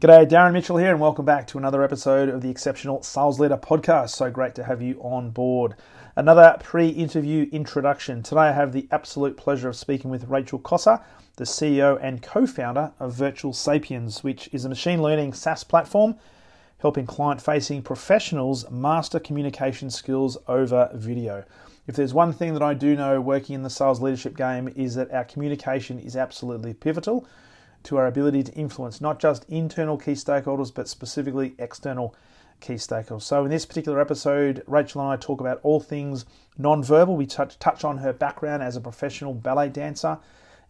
G'day, Darren Mitchell here, and welcome back to another episode of the Exceptional Sales Leader Podcast. So great to have you on board. Another pre interview introduction. Today I have the absolute pleasure of speaking with Rachel Cossar, the CEO and co founder of Virtual Sapiens, which is a machine learning SaaS platform helping client facing professionals master communication skills over video. If there's one thing that I do know working in the sales leadership game is that our communication is absolutely pivotal to our ability to influence not just internal key stakeholders, but specifically external key stakeholders. So, in this particular episode, Rachel and I talk about all things non-verbal. We touch, touch on her background as a professional ballet dancer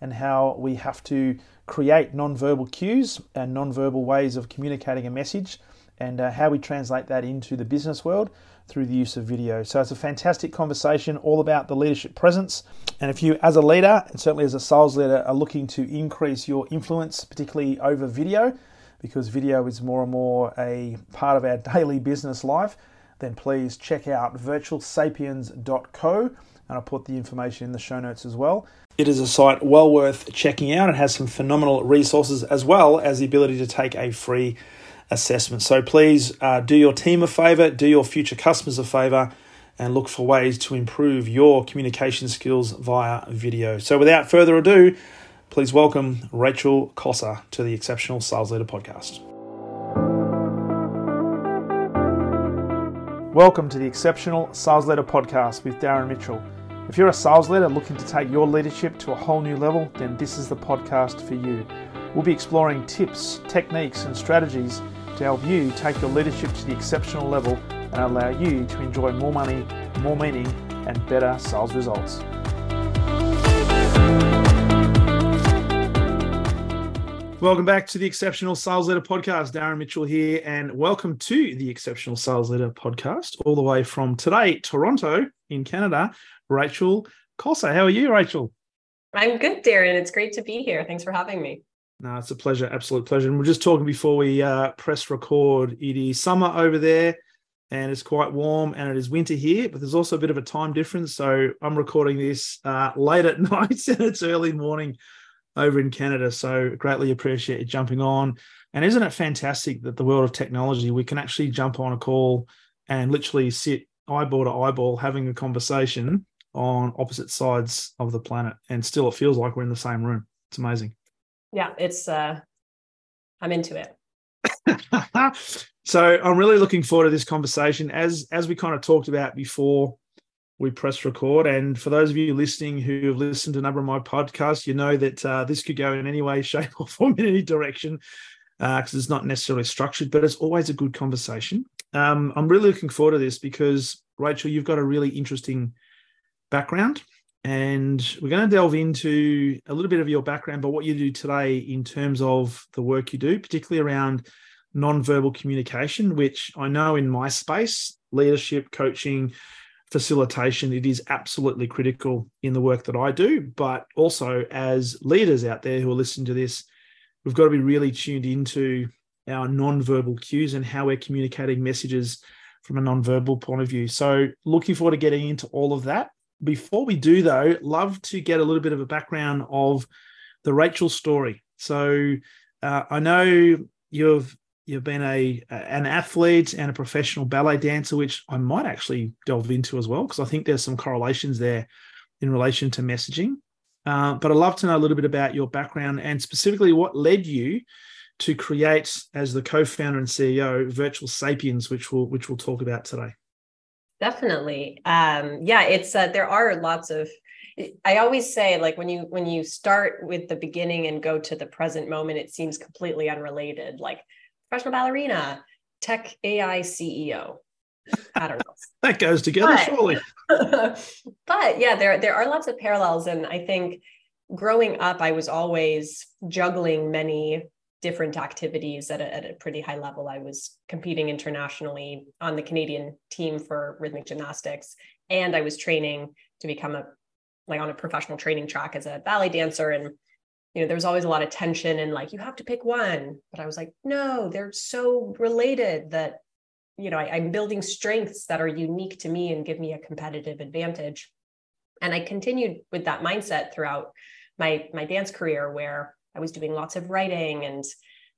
and how we have to create non-verbal cues and non-verbal ways of communicating a message and uh, how we translate that into the business world through the use of video. So it's a fantastic conversation all about the leadership presence. And if you, as a leader, and certainly as a sales leader, are looking to increase your influence, particularly over video, because video is more and more a part of our daily business life, then please check out virtualsapiens.co and I'll put the information in the show notes as well. It is a site well worth checking out. It has some phenomenal resources as well as the ability to take a free assessment. So please uh, do your team a favor, do your future customers a favor, and look for ways to improve your communication skills via video. So without further ado, please welcome Rachel Cossar to the Exceptional Sales Leader Podcast. Welcome to the Exceptional Sales Leader Podcast with Darren Mitchell. If you're a sales leader looking to take your leadership to a whole new level, then this is the podcast for you. We'll be exploring tips, techniques, and strategies to help you take your leadership to the exceptional level and allow you to enjoy more money, more meaning, and better sales results. Welcome back to the Exceptional Sales Leader Podcast. Darren Mitchell here, and welcome to the Exceptional Sales Leader Podcast, all the way from today, Toronto in Canada. Rachel Cossar, how are you, Rachel? I'm good, Darren. It's great to be here. Thanks for having me. No, it's a pleasure, absolute pleasure. And we're just talking before we uh, press record. It is summer over there, and it's quite warm, and it is winter here. But there's also a bit of a time difference, so I'm recording this uh, late at night, and it's early morning over in Canada. So greatly appreciate you jumping on. And isn't it fantastic that the world of technology we can actually jump on a call and literally sit eyeball to eyeball having a conversation on opposite sides of the planet, and still it feels like we're in the same room. It's amazing yeah, it's uh I'm into it. so I'm really looking forward to this conversation as as we kind of talked about before we press record. And for those of you listening who have listened to a number of my podcasts, you know that uh, this could go in any way, shape, or form in any direction because uh, it's not necessarily structured, but it's always a good conversation. Um, I'm really looking forward to this because Rachel, you've got a really interesting background. And we're going to delve into a little bit of your background, but what you do today in terms of the work you do, particularly around non-verbal communication, which I know in my space, leadership, coaching, facilitation, it is absolutely critical in the work that I do. But also as leaders out there who are listening to this, we've got to be really tuned into our non-verbal cues and how we're communicating messages from a non-verbal point of view. So looking forward to getting into all of that. Before we do, though, love to get a little bit of a background of the Rachel story. So uh, I know you've you've been a an athlete and a professional ballet dancer, which I might actually delve into as well because I think there's some correlations there in relation to messaging. Uh, but I'd love to know a little bit about your background and specifically what led you to create, as the co-founder and CEO, Virtual Sapiens, which we'll which we'll talk about today. Definitely. Um, yeah, it's uh, there are lots of I always say like when you when you start with the beginning and go to the present moment, it seems completely unrelated. Like professional ballerina, tech AI CEO. I don't know. that goes together, but, surely. but yeah, there there are lots of parallels, and I think growing up, I was always juggling many different activities at a, at a pretty high level. I was competing internationally on the Canadian team for rhythmic gymnastics, and I was training to become a like on a professional training track as a ballet dancer. And you know, there was always a lot of tension and like you have to pick one. But I was like, no, they're so related that you know I, I'm building strengths that are unique to me and give me a competitive advantage. And I continued with that mindset throughout my my dance career where I was doing lots of writing and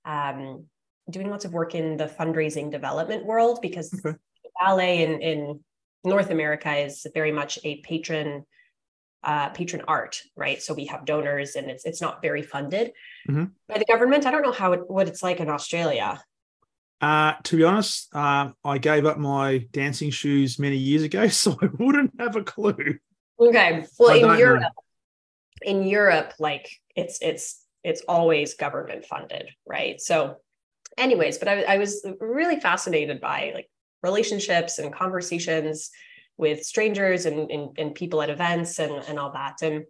um, doing lots of work in the fundraising development world because Okay. ballet in, in North America is very much a patron uh, patron art, right? So we have donors, and it's it's not very funded Mhm. by the government. I don't know how it, what it's like in Australia. Uh, to be honest, uh, I gave up my dancing shoes many years ago, so I wouldn't have a clue. Okay, well I in know. Europe, in Europe, like it's it's it's always government funded, right? So, anyways, but I, I was really fascinated by like relationships and conversations with strangers and, and, and people at events and, and all that. And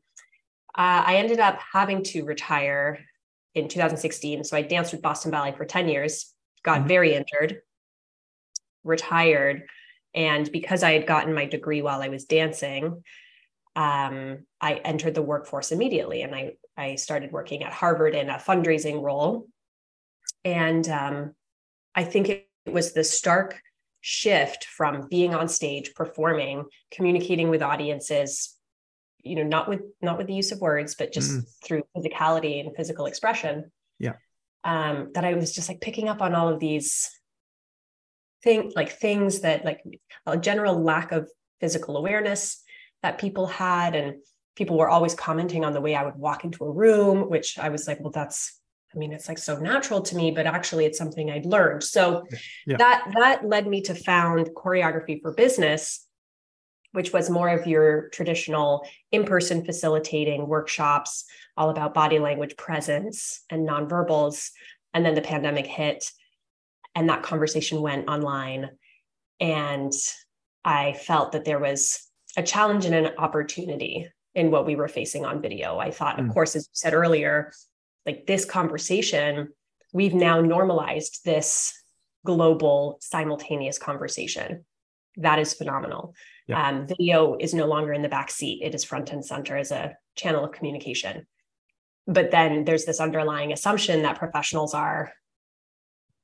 uh, I ended up having to retire in 2016. So I danced with Boston Ballet for 10 years, got Mhm. very injured, retired. And because I had gotten my degree while I was dancing, um, I entered the workforce immediately and I, I started working at Harvard in a fundraising role. And um, I think it was the stark shift from being on stage, performing, communicating with audiences, you know, not with not with the use of words, but just Mm. through physicality and physical expression. Yeah. Um, that I was just like picking up on all of these thing like things that like a general lack of physical awareness that people had and people were always commenting on the way I would walk into a room, which I was like, well, that's I mean, it's like so natural to me, but actually it's something I'd learned. So Yeah. that that led me to found choreography for business, which was more of your traditional in-person facilitating workshops, all about body language presence and nonverbals. And then the pandemic hit and that conversation went online. And I felt that there was a challenge and an opportunity in what we were facing on video. I thought, Mm. of course, as you said earlier, like this conversation, we've now normalized this global simultaneous conversation. That is phenomenal. Yeah. Um, video is no longer in the back seat, it is front and center as a channel of communication. But then there's this underlying assumption that professionals are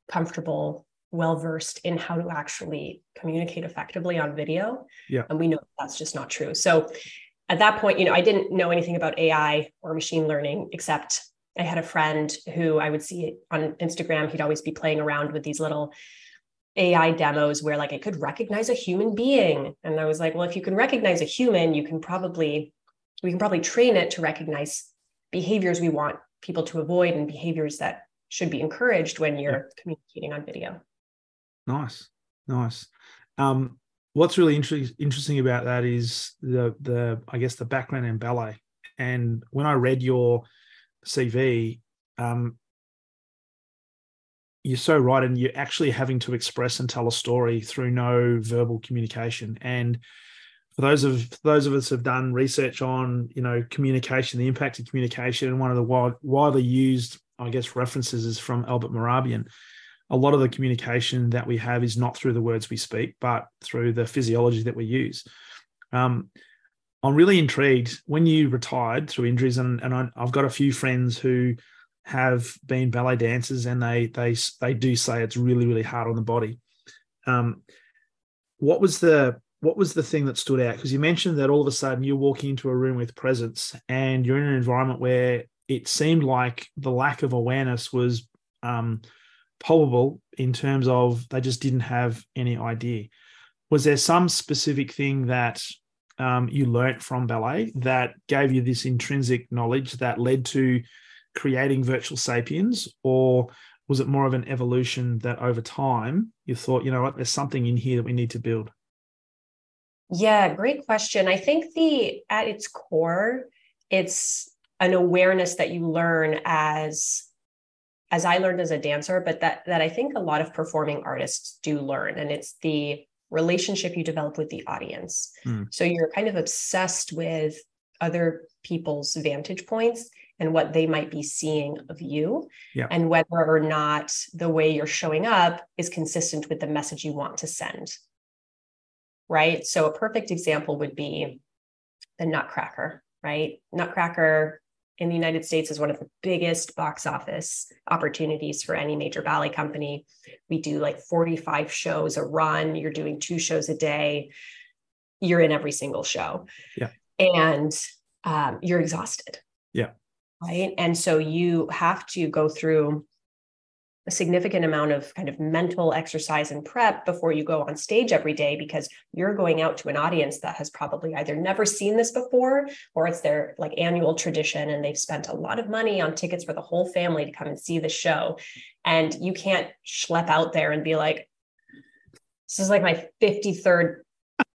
comfortable, well versed in how to actually communicate effectively on video. Yeah. And we know that's just not true. So at that point, you know, I didn't know anything about AI or machine learning, except I had a friend who I would see on Instagram. He'd always be playing around with these little AI demos where like it could recognize a human being. And I was like, well, if you can recognize a human, you can probably, we can probably train it to recognize behaviors we want people to avoid and behaviors that should be encouraged when you're communicating on video. Nice, nice. Um, what's really inter- interesting about that is the the I guess the background in ballet. And when I read your CV, um, you're so right, and you're actually having to express and tell a story through no verbal communication. And for those of those of us who've done research on you know communication, the impact of communication, and one of the wide, widely used, I guess, references is from Albert Mehrabian a lot of the communication that we have is not through the words we speak, but through the physiology that we use. Um, I'm really intrigued when you retired through injuries, and, and I've got a few friends who have been ballet dancers, and they they they do say it's really really hard on the body. Um, what was the what was the thing that stood out? Because you mentioned that all of a sudden you're walking into a room with presence, and you're in an environment where it seemed like the lack of awareness was um, palpable in terms of they just didn't have any idea. Was there some specific thing that um, you learnt from ballet that gave you this intrinsic knowledge that led to creating virtual sapiens, or was it more of an evolution that over time you thought, you know what, there's something in here that we need to build? Yeah, great question. I think the at its core, it's an awareness that you learn as as I learned as a dancer, but that that I think a lot of performing artists do learn, and it's the relationship you develop with the audience. Mm. So you're kind of obsessed with other people's vantage points and what they might be seeing of you, Yeah. and whether or not the way you're showing up is consistent with the message you want to send. Right. So a perfect example would be the Nutcracker, right? Nutcracker in the United States is one of the biggest box office opportunities for any major ballet company. We do like 45 shows a run, you're doing two shows a day, you're in every single show. Yeah. And um, you're exhausted. Yeah. Right. And so you have to go through a significant amount of kind of mental exercise and prep before you go on stage every day because you're going out to an audience that has probably either never seen this before or it's their like annual tradition and they've spent a lot of money on tickets for the whole family to come and see the show. And you can't schlep out there and be like this is like my 53rd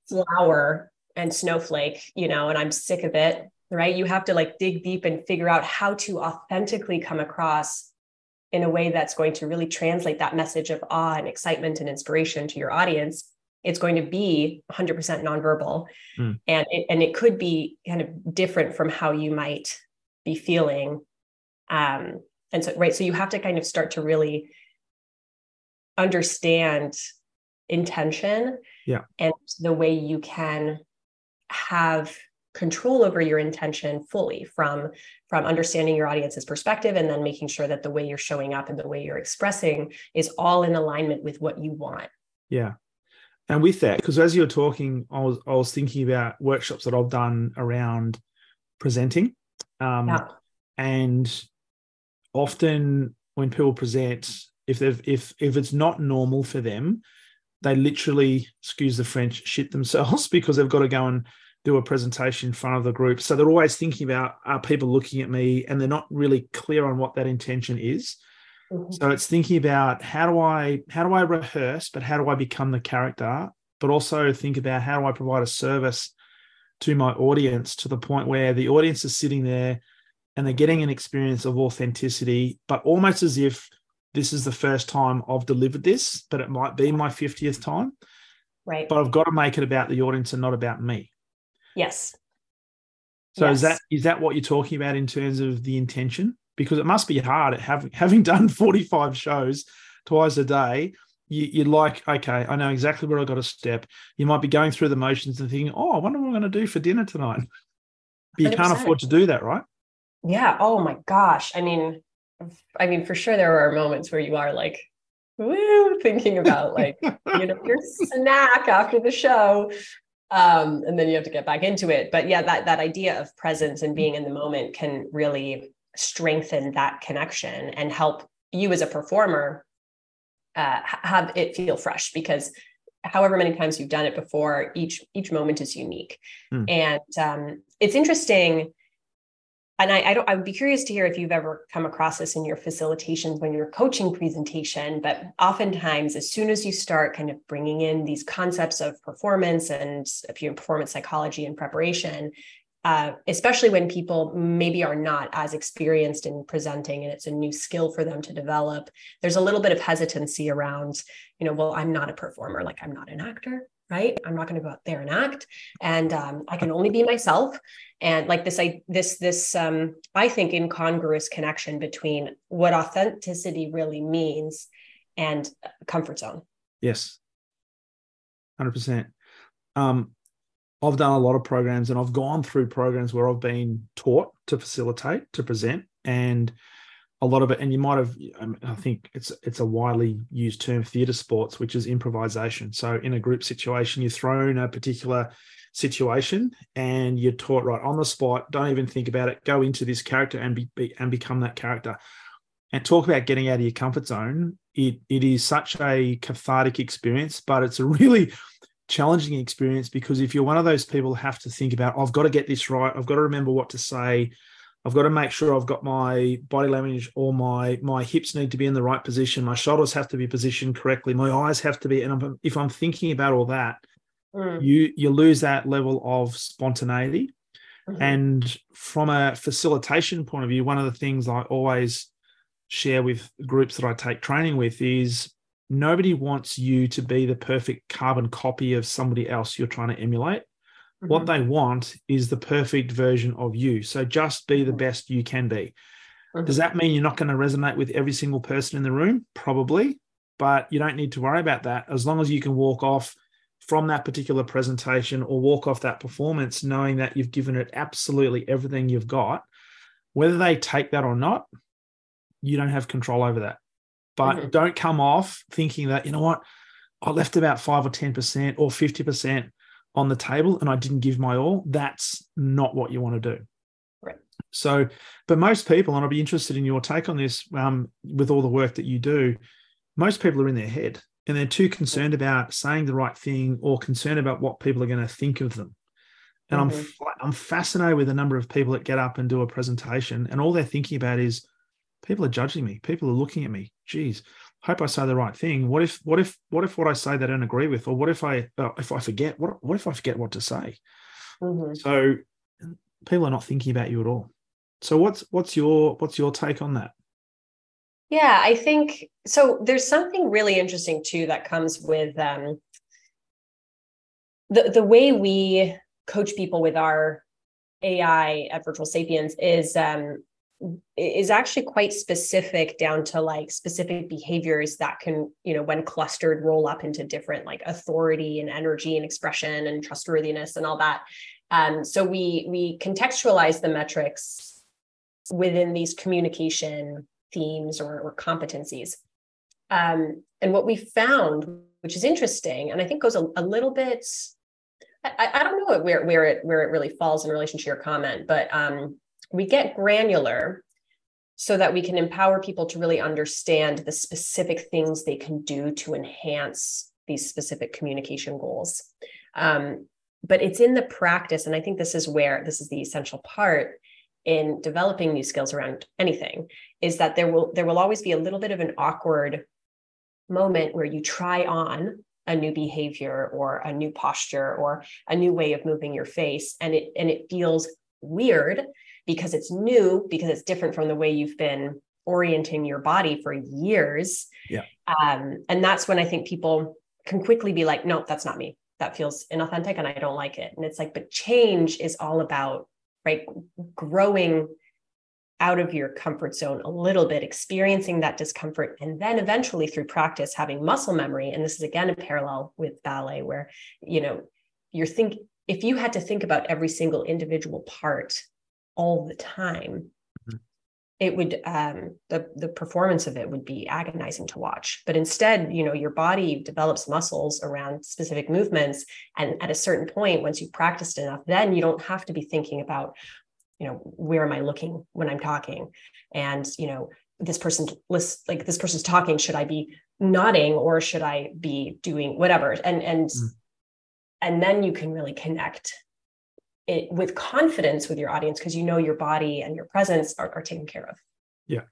flower and snowflake you know and i'm sick of it right? You have to like dig deep and figure out how to authentically come across in a way that's going to really translate that message of awe and excitement and inspiration to your audience it's going to be 100% nonverbal. Mm. and it, and it could be kind of different from how you might be feeling. Um, and so right so you have to kind of start to really understand intention yeah. and the way you can have control over your intention fully from from understanding your audience's perspective and then making sure that the way you're showing up and the way you're expressing is all in alignment with what you want yeah and with that because as you're talking i was i was thinking about workshops that i've done around presenting um, yeah. and often when people present if they've if if it's not normal for them they literally excuse the french shit themselves because they've got to go and do a presentation in front of the group. So they're always thinking about are people looking at me and they're not really clear on what that intention is. Mm-hmm. So it's thinking about how do I how do I rehearse, but how do I become the character? But also think about how do I provide a service to my audience to the point where the audience is sitting there and they're getting an experience of authenticity, but almost as if this is the first time I've delivered this, but it might be my 50th time. Right. But I've got to make it about the audience and not about me. Yes. So yes. is that is that what you're talking about in terms of the intention? Because it must be hard at having having done 45 shows twice a day. You, are like, okay, I know exactly where I got to step. You might be going through the motions and thinking, oh, I wonder what I'm going to do for dinner tonight. But you can not afford to do that, right? Yeah. Oh my gosh. I mean, I mean, for sure there are moments where you are like, woo, thinking about like, you know, your snack after the show um, and then you have to get back into it but yeah that that idea of presence and being in the moment can really strengthen that connection and help you as a performer uh, have it feel fresh because however many times you've done it before each each moment is unique mm. and um, it's interesting and I, I, don't i would be curious to hear if you've ever come across this in your facilitations when you're coaching presentation but oftentimes as soon as you start kind of bringing in these concepts of performance and if you performance psychology and preparation uh, especially when people maybe are not as experienced in presenting and it's a new skill for them to develop there's a little bit of hesitancy around you know well i'm not a performer like i'm not an actor right? I'm not going to go out there and act. And um, i can only be myself. And like this i this this um, i think incongruous connection between what authenticity really means and comfort zone. Yes. 100% um, i've done a lot of programs and i've gone through programs where i've been taught to facilitate to present and a lot of it, and you might have, um, I think it's it's a widely used term, theatre sports, which is improvisation. So in a group situation, you're thrown a particular situation and you're taught right on the spot. Don't even think about it. Go into this character and be, be and become that character. And talk about getting out of your comfort zone. It it is such a cathartic experience, but it's a really challenging experience because if you're one of those people who have to think about, I've got to get this right, I've got to remember what to say, I've got to make sure I've got my body language or my my hips need to be in the right position. My shoulders have to be positioned correctly. My eyes have to be. And I'm, if I'm thinking about all that, mm. you you lose that level of spontaneity. Mm-hmm. And from a facilitation point of view, one of the things I always share with groups that I take training with is nobody wants you to be the perfect carbon copy of somebody else you're trying to emulate. Mm-hmm. What they want is the perfect version of you. So just be the mm-hmm. best you can be. Mm-hmm. Does that mean you're not going to resonate with every single person in the room? Probably, but you don't need to worry about that as long as you can walk off from that particular presentation or walk off that performance knowing that you've given it absolutely everything you've got. Whether they take that or not, you don't have control over that. But mm-hmm. don't come off thinking that, you know what, I left about five or 10% or 50% on the table and I didn't give my all, that's not what you want to do. Right. So, but most people, and I'll be interested in your take on this um, with all the work that you do, most people are in their head and they're too concerned about saying the right thing or concerned about what people are going to think of them. And mm-hmm. I'm I'm fascinated with the number of people that get up and do a presentation, and all they're thinking about is people are judging me, people are looking at me. Geez, hope I say the right thing. What if what if what if what I say they don't agree with, or what if I uh, if I forget what what if I forget what to say? Mm-hmm. So people are not thinking about you at all. So what's what's your what's your take on that? Yeah, I think so. There's something really interesting too that comes with um, the the way we coach people with our AI at Virtual Sapiens is um, is actually quite specific down to like specific behaviors that can you know when clustered roll up into different like authority and energy and expression and trustworthiness and all that. Um, so we we contextualize the metrics within these communication themes or, or competencies. Um, and what we found which is interesting and i think goes a, a little bit I, I, don't know where where it where it really falls in relation to your comment but um, we get granular so that we can empower people to really understand the specific things they can do to enhance these specific communication goals. Um, but it's in the practice, and I think this is where this is the essential part in developing new skills around anything is that there will there will always be a little bit of an awkward moment where you try on a new behavior or a new posture or a new way of moving your face and it and it feels weird because it's new, because it's different from the way you've been orienting your body for years. Yeah. Um, and that's when I think people can quickly be like, no, that's not me. That feels inauthentic and I don't like it. And it's like, but change is all about, right, growing out of your comfort zone a little bit, experiencing that discomfort, and then eventually through practice having muscle memory. And this is again a parallel with ballet, where you know you're think if you had to think about every single individual part all the time mm-hmm. it would um, the the performance of it would be agonizing to watch but instead you know your body develops muscles around specific movements and at a certain point once you've practiced enough then you don't have to be thinking about you know where am i looking when i'm talking and you know this person's list like this person's talking should i be nodding or should i be doing whatever and and mm. and then you can really connect it with confidence with your audience because you know your body and your presence are, are taken care of. Yeah.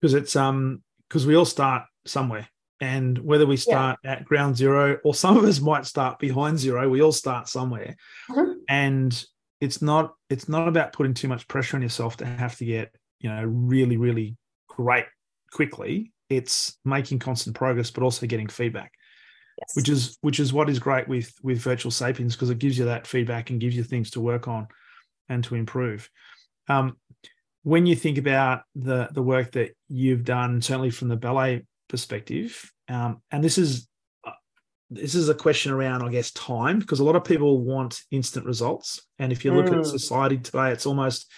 Because it's um because we all start somewhere and whether we start yeah. at ground zero or some of us might start behind zero we all start somewhere. Mm-hmm. and it's not it's not about putting too much pressure on yourself to have to get you know really really great quickly. It's making constant progress but also getting feedback yes. which is which is what is great with with virtual sapiens because it gives you that feedback and gives you things to work on and to improve um, when you think about the the work that you've done certainly from the ballet perspective um, and this is uh, this is a question around i guess time because a lot of people want instant results and if you look mm. at society today it's almost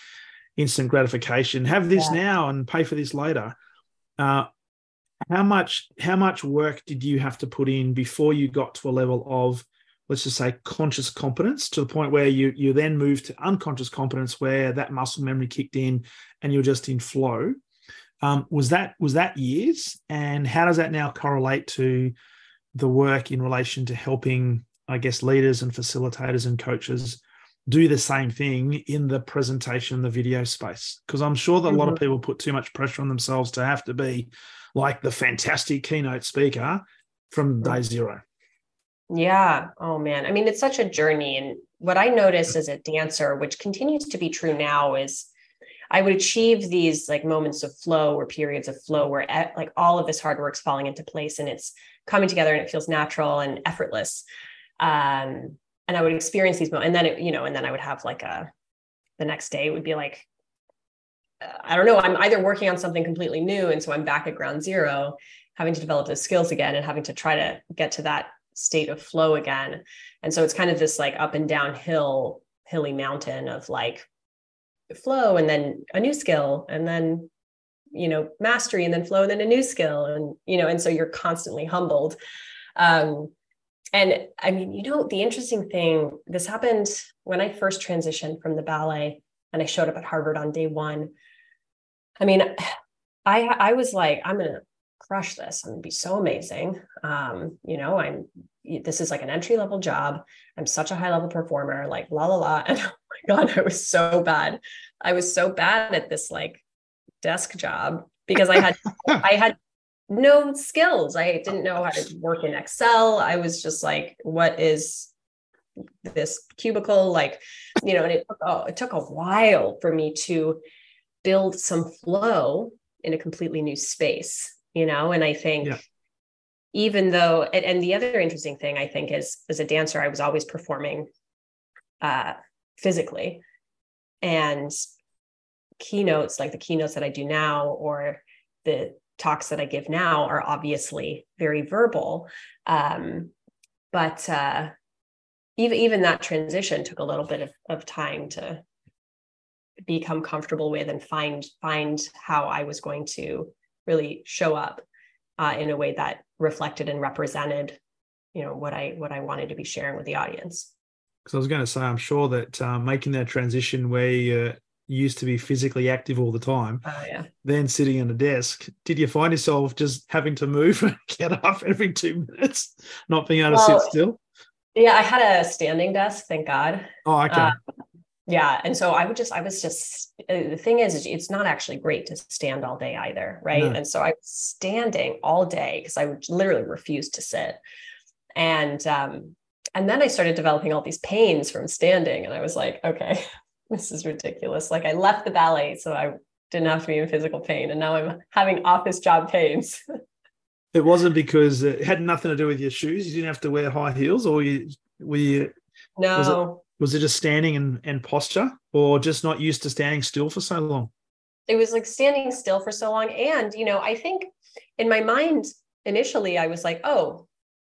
instant gratification have this yeah. now and pay for this later uh, how much how much work did you have to put in before you got to a level of let's just say conscious competence to the point where you you then moved to unconscious competence where that muscle memory kicked in and you're just in flow? Um, was that was that years? And how does that now correlate to the work in relation to helping i guess leaders and facilitators and coaches do the same thing in the presentation the video space because i'm sure that mm-hmm. a lot of mm-hmm. people put too much pressure on themselves to have to be like the fantastic keynote speaker from day zero. Yeah. Oh man. I mean, it's such a journey. And what I noticed as a dancer, which continues to be true now, is I would achieve these like moments of flow or periods of flow where like all of this hard work's falling into place and it's coming together and it feels natural and effortless. Um, and I would experience these moments, and then it, you know, and then I would have like a the next day would be like I don't know, I'm either working on something completely new. And so I'm back at ground zero, having to develop those skills again and having to try to get to that state of flow again. And so it's kind of this like up and down hill, hilly mountain of like flow and then a new skill and then, you know, mastery and then flow and then a new skill. And, you know, and so you're constantly humbled. Um, and I mean, you know, the interesting thing, this happened when I first transitioned from the ballet and I showed up at Harvard on day one. I mean, I I was like, I'm gonna crush this. I'm gonna be so amazing. Um, you know, I'm this is like an entry level job. I'm such a high level performer, like la la la. And oh my God, I was so bad. I was so bad at this like desk job because I had I had no skills. I didn't know how to work in Excel. I was just like, what is this cubicle? Like, you know, and it took, oh, it took a while for me to build some flow in a completely new space, you know, and I think yeah. even though, and, and, the other interesting thing I think is as a dancer, I was always performing uh, physically and keynotes like the keynotes that I do now or the talks that I give now are obviously very verbal. Um, but uh, even even that transition took a little bit of, of time to become comfortable with and find find how I was going to really show up uh, in a way that reflected and represented, you know, what I what I wanted to be sharing with the audience. Because I was going to say, I'm sure that uh, making that transition where used to be physically active all the time, oh, yeah. then sitting on a desk, did you find yourself just having to move and get up every two minutes, not being able well, to sit still? Yeah, I had a standing desk, thank God. Oh, okay. Uh, yeah, and so I would just, I was just. Uh, the thing is, it's not actually great to stand all day either, right? No. And so I was standing all day because I would literally refuse to sit, and um, and then I started developing all these pains from standing, and I was like, okay, this is ridiculous. Like I left the ballet so I didn't have to be in physical pain, and now I'm having office job pains. it wasn't because it had nothing to do with your shoes. You didn't have to wear high heels, or you were you. No. Was it, was it just standing and, and posture, or just not used to standing still for so long? It was like standing still for so long, and you know, I think in my mind initially, I was like, "Oh,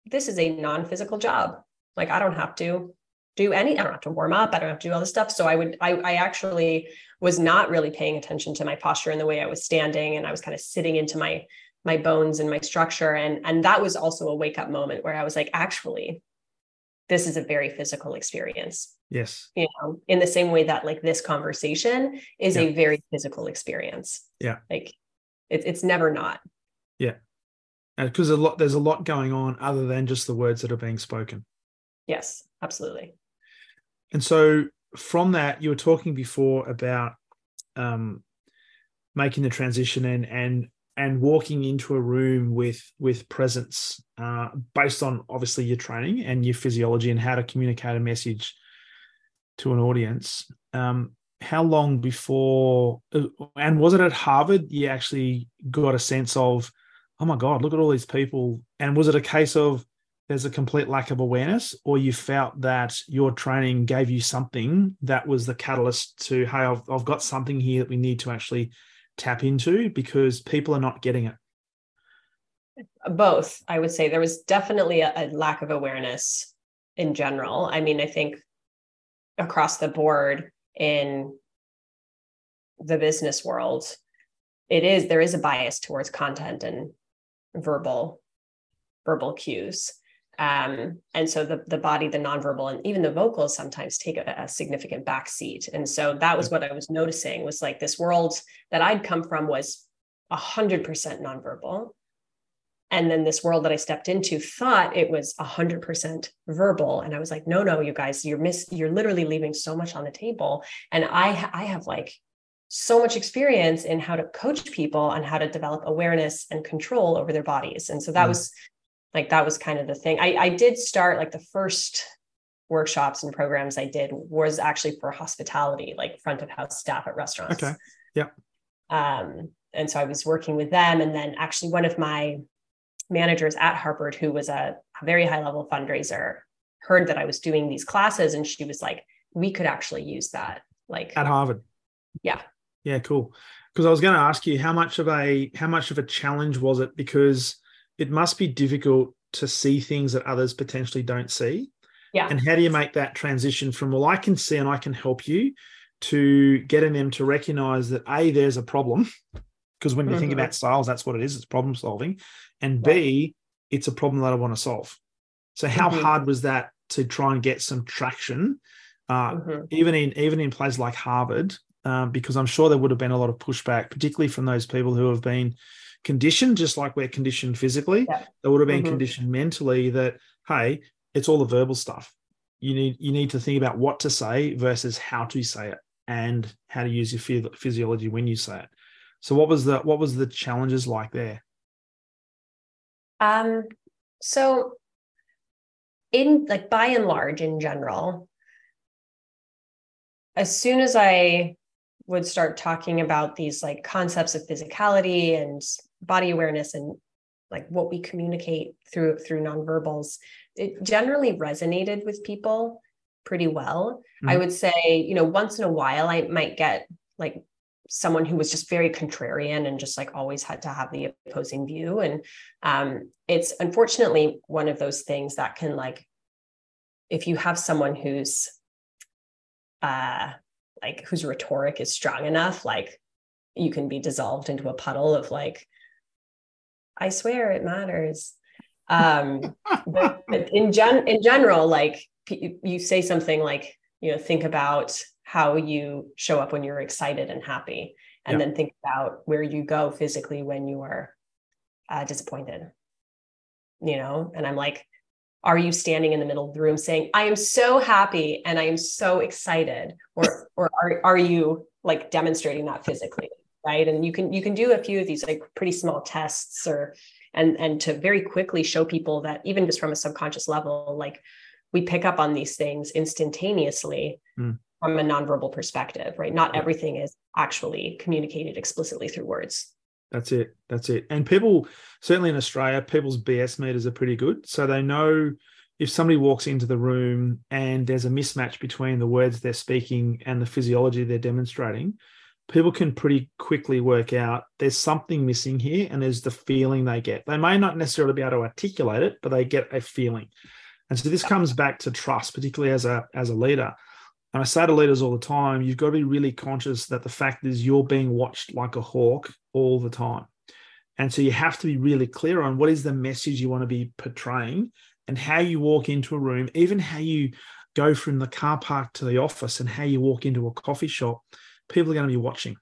this is a non-physical job. Like I don't have to do any, I don't have to warm up. I don't have to do all this stuff. So I would, I, I actually was not really paying attention to my posture and the way I was standing. And I was kind of sitting into my, my bones and my structure. And, and that was also a wake up moment where I was like, actually, this is a very physical experience. Yes. You know, in the same way that like this conversation is yeah. a very physical experience. Yeah. Like it, it's never not. Yeah. Because a lot, there's a lot going on other than just the words that are being spoken. Yes, absolutely. And so from that, you were talking before about um, making the transition and and and walking into a room with with presence uh, based on obviously your training and your physiology and how to communicate a message to an audience. Um, how long before uh, and was it at Harvard you actually got a sense of, oh my God, look at all these people? And was it a case of there's a complete lack of awareness, or you felt that your training gave you something that was the catalyst to, hey, I've, I've got something here that we need to actually tap into because people are not getting it? Both, I would say. There was definitely a, a lack of awareness in general. I mean, I think across the board in the business world, it is there is a bias towards content and verbal verbal cues um, and so the the body, the nonverbal, and even the vocals sometimes take a, a significant backseat. And so that was what I was noticing was like this world that I'd come from was a hundred percent nonverbal. And then this world that I stepped into thought it was a hundred percent verbal. And I was like, no, no, you guys, you're miss, you're literally leaving so much on the table. And I I have like so much experience in how to coach people on how to develop awareness and control over their bodies. And so that mm. was like that was kind of the thing. I, I did start like the first workshops and programs I did was actually for hospitality, like front of house staff at restaurants. Okay. Yeah. Um, and so I was working with them. And then actually one of my managers at Harvard, who was a, very high level fundraiser, heard that I was doing these classes and she was like, we could actually use that. Like at Harvard. Yeah. Yeah, cool. Because I was going to ask you how much of a how much of a challenge was it? Because it must be difficult to see things that others potentially don't see. Yeah. And how do you make that transition from, well, I can see and I can help you to getting them to recognize that A, there's a problem. Because when you mm-hmm. think about styles, that's what it is, it's problem solving. And B, it's a problem that I want to solve. So how mm-hmm. hard was that to try and get some traction? Uh, mm-hmm. even in even in places like Harvard, um, because I'm sure there would have been a lot of pushback, particularly from those people who have been conditioned, just like we're conditioned physically. Yeah. They would have been mm-hmm. conditioned mentally that, hey, it's all the verbal stuff. You need you need to think about what to say versus how to say it and how to use your physiology when you say it. So what was the what was the challenges like there? Um so in like by and large in general as soon as I would start talking about these like concepts of physicality and body awareness and like what we communicate through through nonverbals it generally resonated with people pretty well mm-hmm. i would say you know once in a while i might get like someone who was just very contrarian and just like always had to have the opposing view and um, it's unfortunately one of those things that can like if you have someone who's uh like whose rhetoric is strong enough like you can be dissolved into a puddle of like i swear it matters. Um but, but in gen in general like you say something like you know think about how you show up when you're excited and happy and yeah. then think about where you go physically when you are uh, disappointed you know? And i'm like are you standing in the middle of the room saying i am so happy and i am so excited or or are, are you like demonstrating that physically right and you can you can do a few of these like pretty small tests or and and to very quickly show people that even just from a subconscious level like we pick up on these things instantaneously mm. from a nonverbal perspective right not yeah. everything is actually communicated explicitly through words that's it. That's it. And people, certainly in Australia, people's BS meters are pretty good. So they know if somebody walks into the room and there's a mismatch between the words they're speaking and the physiology they're demonstrating, people can pretty quickly work out there's something missing here and there's the feeling they get. They may not necessarily be able to articulate it, but they get a feeling. And so this comes back to trust, particularly as a as a leader. And I say to leaders all the time, you've got to be really conscious that the fact is you're being watched like a hawk all the time. And so you have to be really clear on what is the message you want to be portraying and how you walk into a room, even how you go from the car park to the office and how you walk into a coffee shop. People are going to be watching.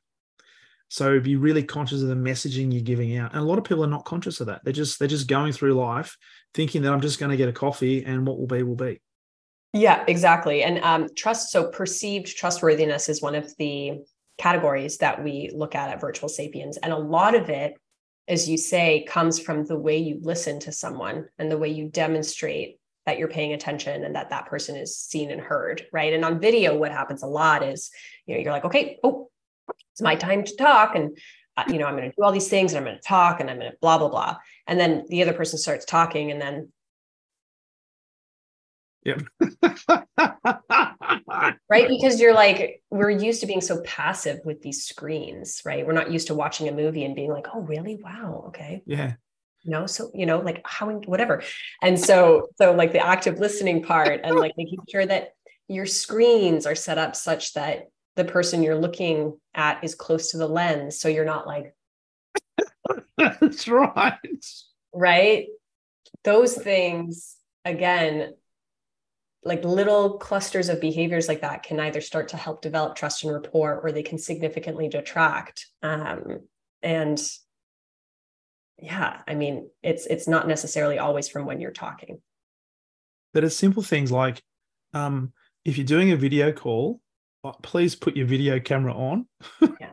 So be really conscious of the messaging you're giving out. And a lot of people are not conscious of that. They're just they're just going through life thinking that I'm just going to get a coffee and what will be will be. Yeah, exactly. And um, trust, so perceived trustworthiness is one of the categories that we look at at Virtual Sapiens. And a lot of it, as you say, comes from the way you listen to someone and the way you demonstrate that you're paying attention and that that person is seen and heard, right? And on video, what happens a lot is, you know, you're like, okay, oh, it's my time to talk. And uh, you know, I'm going to do all these things and I'm going to talk and I'm going to blah, blah, blah. And then the other person starts talking and then Yep. right. Because you're like, we're used to being so passive with these screens, right? We're not used to watching a movie and being like, oh, really? Wow. Okay. Yeah. You know, so, you know, like how, whatever. And so, so like the active listening part and like making sure that your screens are set up such that the person you're looking at is close to the lens. So you're not like, that's right. Right. Those things, again, like little clusters of behaviors like that can either start to help develop trust and rapport or they can significantly detract um, and yeah i mean it's it's not necessarily always from when you're talking but it's simple things like um, if you're doing a video call uh, please put your video camera on yeah.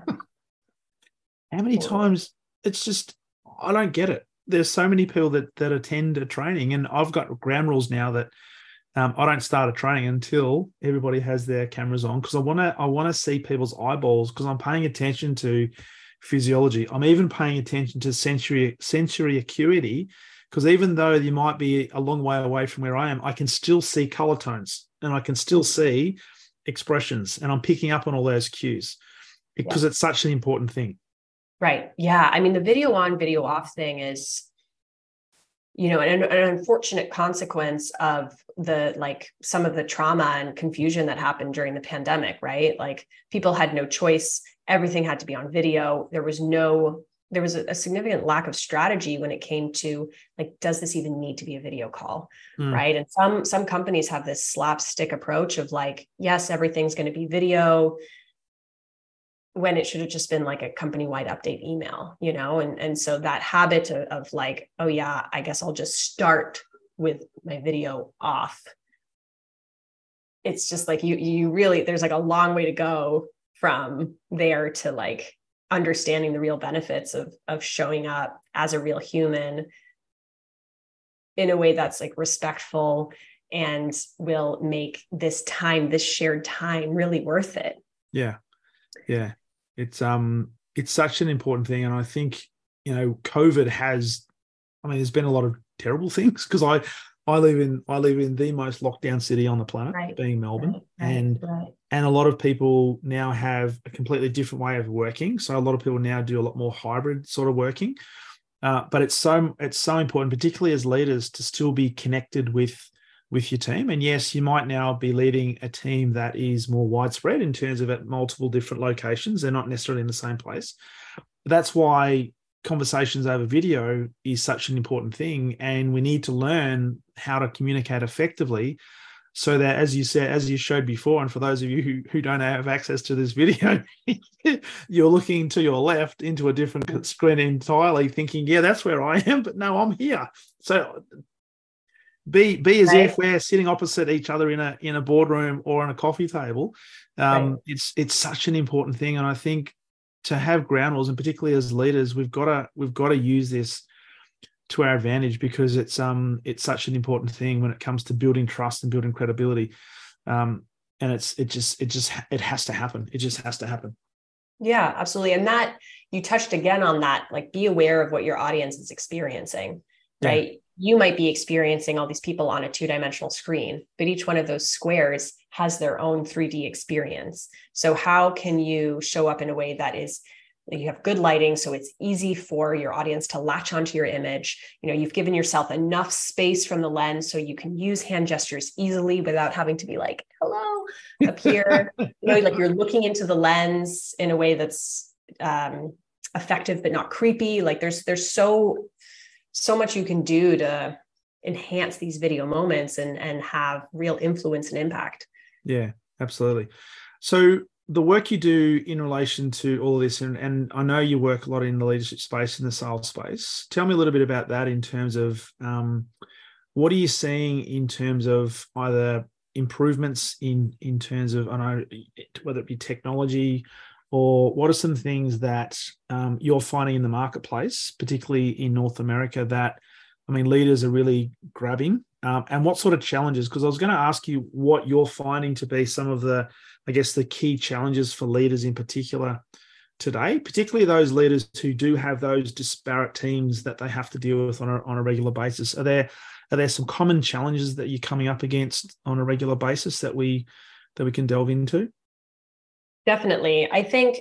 how many totally. times it's just i don't get it there's so many people that that attend a training and i've got ground rules now that um, I don't start a training until everybody has their cameras on because I want to I want to see people's eyeballs because I'm paying attention to physiology. I'm even paying attention to sensory sensory acuity because even though you might be a long way away from where I am, I can still see color tones and I can still mm. see expressions and I'm picking up on all those cues because yeah. it's such an important thing. Right. Yeah. I mean, the video on, video off thing is you know an, an unfortunate consequence of the like some of the trauma and confusion that happened during the pandemic right? Like people had no choice. Everything had to be on video. There was no there was a, a significant lack of strategy when it came to like does this even need to be a video call mm. right? And some some companies have this slapstick approach of like yes everything's going to be video when it should have just been like a company wide update email, you know? And, and so that habit of, of like, oh, yeah, I guess I'll just start with my video off. It's just like you, you really, there's like a long way to go from there to like understanding the real benefits of, of showing up as a real human in a way that's like respectful and will make this time, this shared time really worth it. Yeah. Yeah it's um it's such an important thing, and I think you know COVID has. I mean, there's been a lot of terrible things because I I live in I live in the most lockdown city on the planet, right. being Melbourne, right. and right. and a lot of people now have a completely different way of working. So a lot of people now do a lot more hybrid sort of working. Uh, but it's so it's so important, particularly as leaders, to still be connected with with your team. And yes, you might now be leading a team that is more widespread in terms of at multiple different locations. They're not necessarily in the same place. That's why conversations over video is such an important thing. And we need to learn how to communicate effectively so that as you said as you showed before and for those of you who, who don't have access to this video you're looking to your left into a different screen entirely thinking yeah that's where i am but no i'm here so be be as right. if we're sitting opposite each other in a in a boardroom or on a coffee table. Um, right. It's it's such an important thing, and I think to have ground rules, and particularly as leaders, we've got to we've got to use this to our advantage because it's um it's such an important thing when it comes to building trust and building credibility. Um, and it's it just it just it has to happen. It just has to happen. Yeah, absolutely. And that you touched again on that, like be aware of what your audience is experiencing, right? You might be experiencing all these people on a two dimensional screen, but each one of those squares has their own 3D experience. So, how can you show up in a way that is you have good lighting so it's easy for your audience to latch onto your image? You know you've given yourself enough space from the lens so you can use hand gestures easily without having to be like hello up here. You know like you're looking into the lens in a way that's um, effective but not creepy. Like there's there's so so much you can do to enhance these video moments and and have real influence and impact. Yeah absolutely. So the work you do in relation to all of this and, and i know you work a lot in the leadership space in the sales space. Tell me a little bit about that in terms of um, what are you seeing in terms of either improvements in in terms of i know whether it be technology or what are some things that um, you're finding in the marketplace, particularly in North America, that I mean leaders are really grabbing, um, and what sort of challenges? Because I was going to ask you what you're finding to be some of the, I guess, the key challenges for leaders in particular today, particularly those leaders who do have those disparate teams that they have to deal with on a, on a regular basis. Are there are there some common challenges that you're coming up against on a regular basis that we that we can delve into? Definitely. I think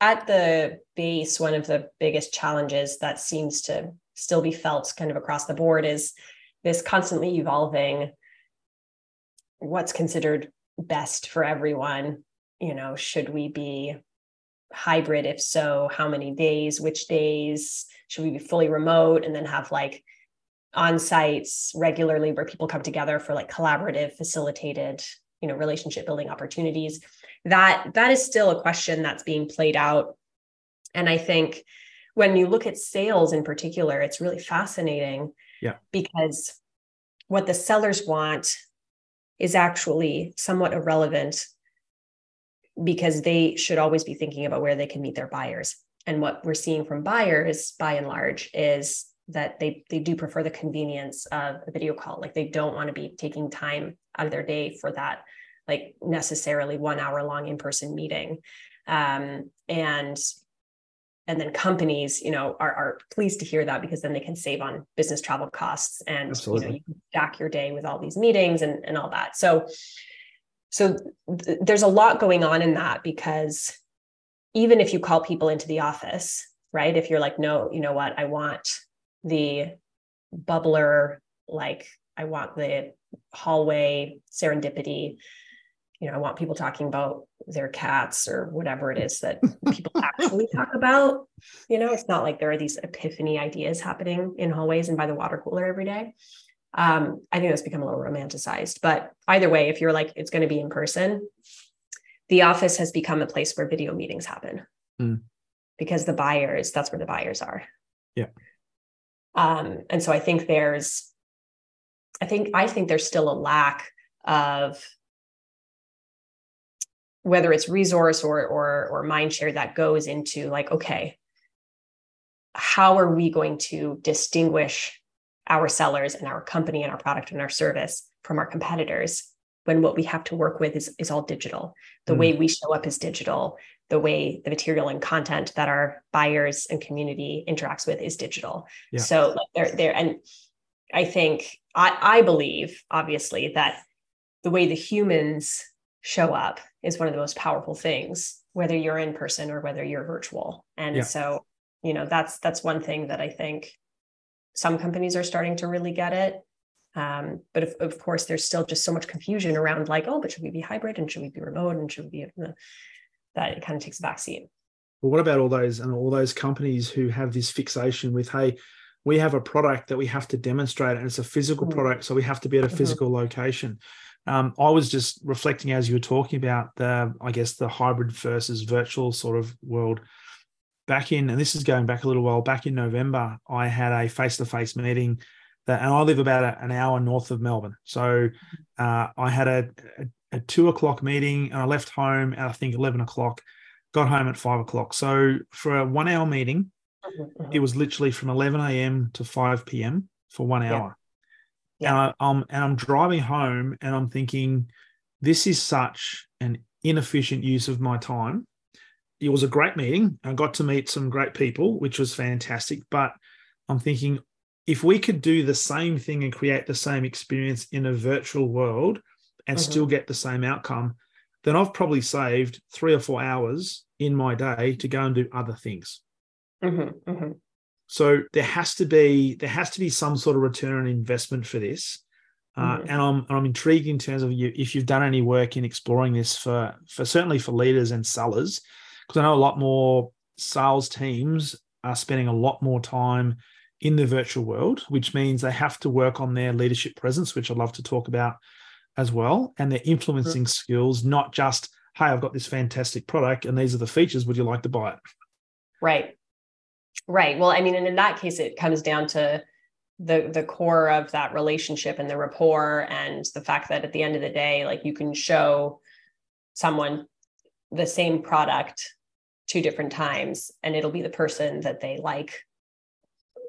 at the base, one of the biggest challenges that seems to still be felt kind of across the board is this constantly evolving what's considered best for everyone. You know, should we be hybrid? If so, how many days? Which days? Should we be fully remote and then have like on sites regularly where people come together for like collaborative, facilitated, you know, relationship building opportunities? That that is still a question that's being played out. And i think when you look at sales in particular it's really fascinating yeah. because what the sellers want is actually somewhat irrelevant because they should always be thinking about where they can meet their buyers. And what we're seeing from buyers by and large is that they they do prefer the convenience of a video call. Like they don't want to be taking time out of their day for that like necessarily one hour long in-person meeting. Um, and and then companies you know are, are pleased to hear that because then they can save on business travel costs and Absolutely. you know you can stack your day with all these meetings and, and all that. So so th- there's a lot going on in that because even if you call people into the office right if you're like no you know what? I want the bubbler like i want the hallway serendipity you know, I want people talking about their cats or whatever it is that people actually talk about. You know, it's not like there are these epiphany ideas happening in hallways and by the water cooler every day. Um, I think that's become a little romanticized. But either way, if you're like, it's going to be in person, the office has become a place where video meetings happen. mm. because the buyers, that's where the buyers are. Yeah. Um, and so I think there's, I think, I think there's still a lack of whether it's resource or or or mind share that goes into like okay how are we going to distinguish our sellers and our company and our product and our service from our competitors when what we have to work with is, is all digital the mm. way we show up is digital the way the material and content that our buyers and community interacts with is digital yeah. so like they're there and i think i i believe obviously that the way the humans show up is one of the most powerful things whether you're in person or whether you're virtual and yeah. so you know that's that's one thing that i think some companies are starting to really get it um, but of, of course there's still just so much confusion around like oh but should we be hybrid and should we be remote and should we be that it kind of takes a backseat well what about all those and all those companies who have this fixation with hey we have a product that we have to demonstrate and it's a physical mm-hmm. product so we have to be at a mm-hmm. physical mm-hmm. location um, I was just reflecting as you were talking about the, I guess, the hybrid versus virtual sort of world. Back in, and this is going back a little while, back in November, I had a face to face meeting that, and I live about an hour north of Melbourne. So uh, I had a, a, a two o'clock meeting and I left home at, I think, 11 o'clock, got home at five o'clock. So for a one hour meeting, mm-hmm. it was literally from 11 a.m. to 5 p.m. for one hour. Yeah. And, I, am and I'm driving home and I'm thinking, this is such an inefficient use of my time. It was a great meeting. I got to meet some great people, which was fantastic. But I'm thinking, if we could do the same thing and create the same experience in a virtual world and mm-hmm. still get the same outcome, then I've probably saved three or four hours in my day to go and do other things. Mm-hmm, mm-hmm. So there has to be there has to be some sort of return on investment for this. Uh, mm. and I'm I'm intrigued in terms of you if you've done any work in exploring this for for certainly for leaders and sellers, because I know a lot more sales teams are spending a lot more time in the virtual world, which means they have to work on their leadership presence, which I'd love to talk about as well, and their influencing mm. skills, not just hey, I've got this fantastic product and these are the features. Would you like to buy it? Right. Right. Well, I mean, and in that case, it comes down to the the core of that relationship and the rapport and the fact that at the end of the day, like you can show someone the same product two different times and it'll be the person that they like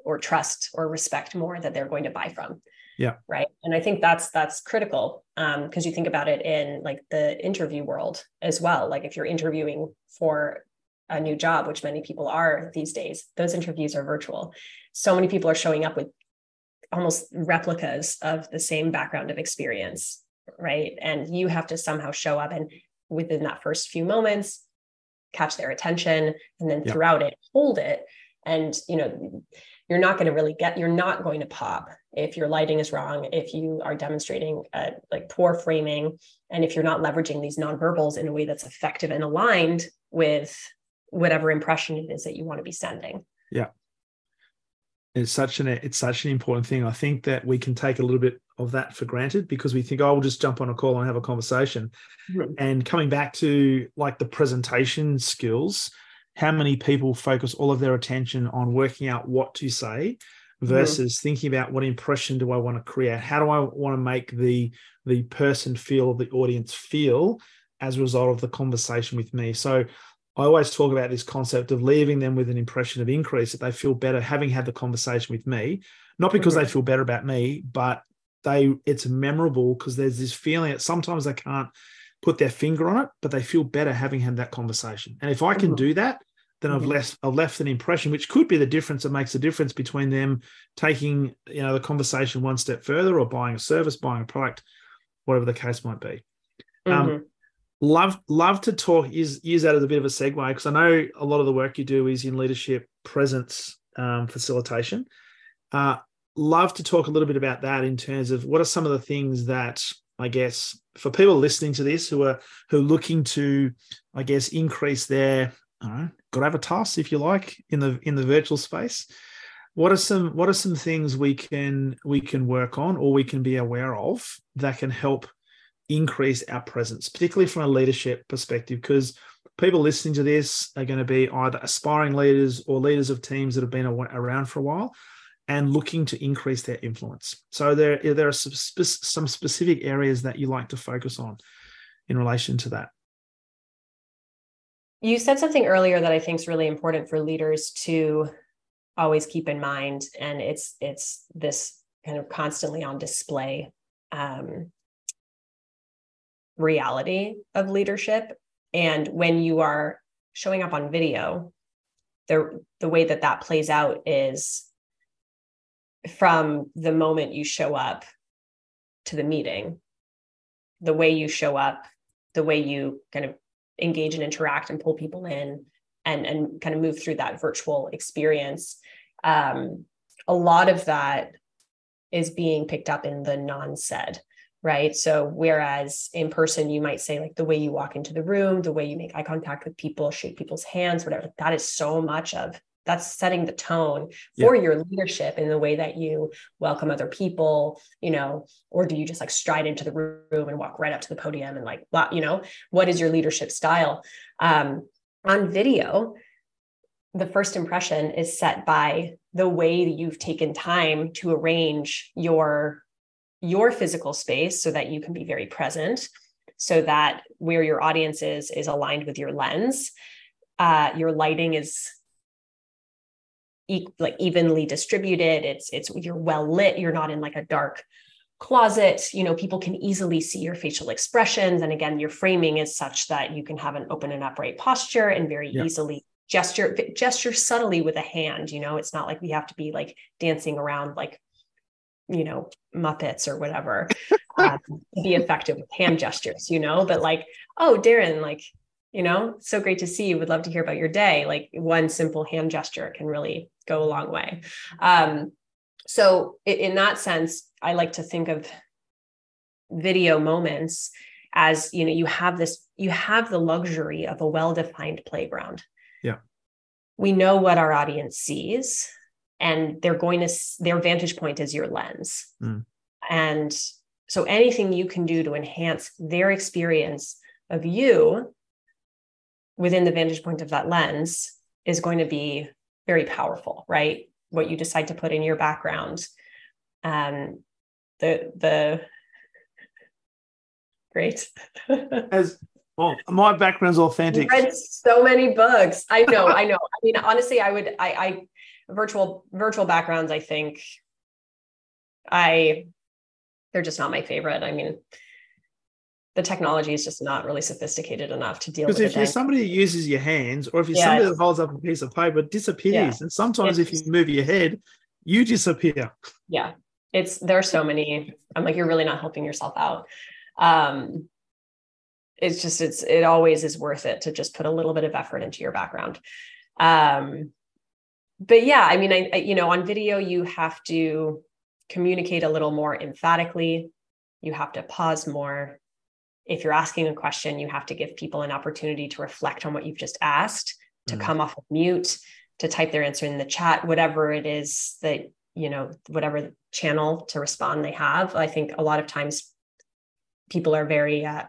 or trust or respect more that they're going to buy from. Yeah. Right. And i think that's that's critical um because you think about it in like the interview world as well. Like if you're interviewing for a new job, which many people are these days, those interviews are virtual. So many people are showing up with almost replicas of the same background of experience, right? And you have to somehow show up and within that first few moments, catch their attention and then yeah. throughout it, hold it. And, you know, you're not going to really get, you're not going to pop if your lighting is wrong, if you are demonstrating uh, like poor framing, and if you're not leveraging these nonverbals in a way that's effective and aligned with whatever impression it is that you want to be sending. Yeah. It's such an it's such an important thing. I think that we can take a little bit of that for granted because we think, oh, we'll just jump on a call and have a conversation. Mm-hmm. And coming back to like the presentation skills, how many people focus all of their attention on working out what to say versus mm-hmm. thinking about what impression do I want to create? How do I want to make the the person feel, the audience feel as a result of the conversation with me? So I always talk about this concept of leaving them with an impression of increase that they feel better having had the conversation with me, not because mm-hmm. they feel better about me, but they it's memorable because there's this feeling that sometimes they can't put their finger on it, but they feel better having had that conversation. And if I can mm-hmm. do that, then mm-hmm. I've left I've left an impression, which could be the difference that makes the difference between them taking you know the conversation one step further or buying a service, buying a product, whatever the case might be. Um, mm-hmm love love to talk use use that as a bit of a segue because I know a lot of the work you do is in leadership presence um, facilitation. Uh, love to talk a little bit about that in terms of what are some of the things that I guess for people listening to this who are who are looking to I guess increase their know, gravitas if you like in the in the virtual space. What are some what are some things we can we can work on or we can be aware of that can help increase our presence, particularly from a leadership perspective, because people listening to this are going to be either aspiring leaders or leaders of teams that have been around for a while and looking to increase their influence. So there, there are some, specific areas that you like to focus on in relation to that. You said something earlier that I think is really important for leaders to always keep in mind, and it's it's this kind of constantly on display um, reality of leadership. And when you are showing up on video, the the way that that plays out is from the moment you show up to the meeting, the way you show up, the way you kind of engage and interact and pull people in and and kind of move through that virtual experience um, a lot of that is being picked up in the non-said right so whereas in person you might say like the way you walk into the room the way you make eye contact with people shake people's hands whatever that is so much of that's setting the tone for yeah. your leadership in the way that you welcome other people you know or do you just like stride into the room and walk right up to the podium and like you know what is your leadership style um, on video the first impression is set by the way that you've taken time to arrange your your physical space so that you can be very present so that where your audience is is aligned with your lens uh, your lighting is e- like evenly distributed. It's it's you're well lit. You're not in like a dark closet. You know people can easily see your facial expressions. And again your framing is such that you can have an open and upright posture and very yeah. easily gesture gesture subtly with a hand. You know it's not like we have to be like dancing around like you know muppets or whatever uh, to be effective with hand gestures you know? But like oh darren like you know so great to see you. Would love to hear about your day. Like one simple hand gesture can really go a long way. Um, so in that sense i like to think of video moments as you know you have this you have the luxury of a well defined playground. Yeah. We know what our audience sees and they're going to their vantage point is your lens mm. and so anything you can do to enhance their experience of you within the vantage point of that lens is going to be very powerful, right? What you decide to put in your background. Um, the the great. As well, my background's authentic. You read so many books. I know, I know. I mean, honestly, I would I I virtual virtual backgrounds, I think I they're just not my favorite. I mean, the technology is just not really sophisticated enough to deal with. Because if you're somebody who uses your hands, or if you're yeah, somebody that holds up a piece of paper, it disappears. Yeah. And sometimes it's, if you move your head, you disappear. Yeah. It's there are so many. I'm like, you're really not helping yourself out. Um, it's just it's it always is worth it to just put a little bit of effort into your background. Um, but yeah, I mean, I, I you know, on video you have to communicate a little more emphatically. You have to pause more if you're asking a question, you have to give people an opportunity to reflect on what you've just asked, to mm-hmm. come off of mute, to type their answer in the chat, whatever it is that, you know, whatever channel to respond they have. I think a lot of times people are very, uh,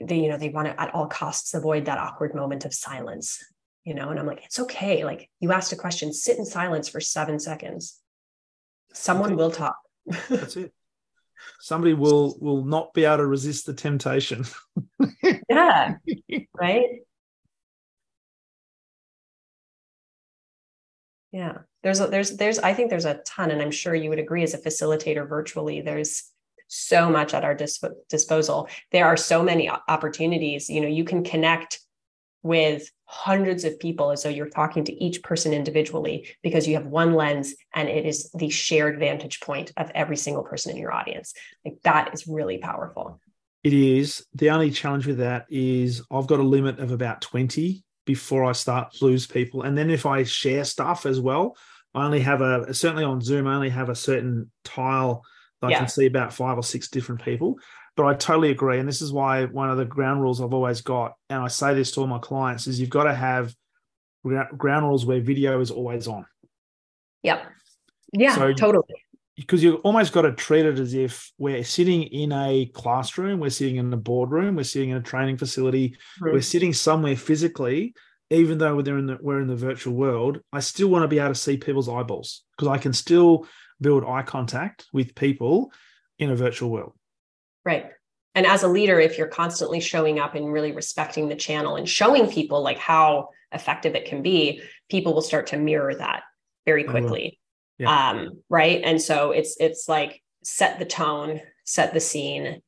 they, you know, they want to at all costs avoid that awkward moment of silence, you know, and I'm like, it's okay. Like you asked a question, sit in silence for seven seconds. Someone will talk. That's it. Somebody will will not be able to resist the temptation. Yeah. Right? Yeah. There's a, there's there's i think there's a ton and i'm sure you would agree as a facilitator virtually there's so much at our disp- disposal. There are so many opportunities. You know you can connect with hundreds of people as though you're talking to each person individually because you have one lens and it is the shared vantage point of every single person in your audience. Like that is really powerful. It is. The only challenge with that is I've got a limit of about 20 before I start lose people. And then if I share stuff as well, I only have a certainly on Zoom, I only have a certain tile that yeah. I can see about five or six different people. But I totally agree. And this is why one of the ground rules I've always got, and I say this to all my clients, is you've got to have ground rules where video is always on. Yep. Yeah, so totally. because you've almost got to treat it as if we're sitting in a classroom, we're sitting in a boardroom, we're sitting in a training facility, mm-hmm. we're sitting somewhere physically, even though we're in the we're in the virtual world. I still want to be able to see people's eyeballs because I can still build eye contact with people in a virtual world. Right. And as a leader, if you're constantly showing up and really respecting the channel and showing people like how effective it can be, people will start to mirror that very quickly. Yeah. Um, right. And so it's it's like set the tone, set the scene,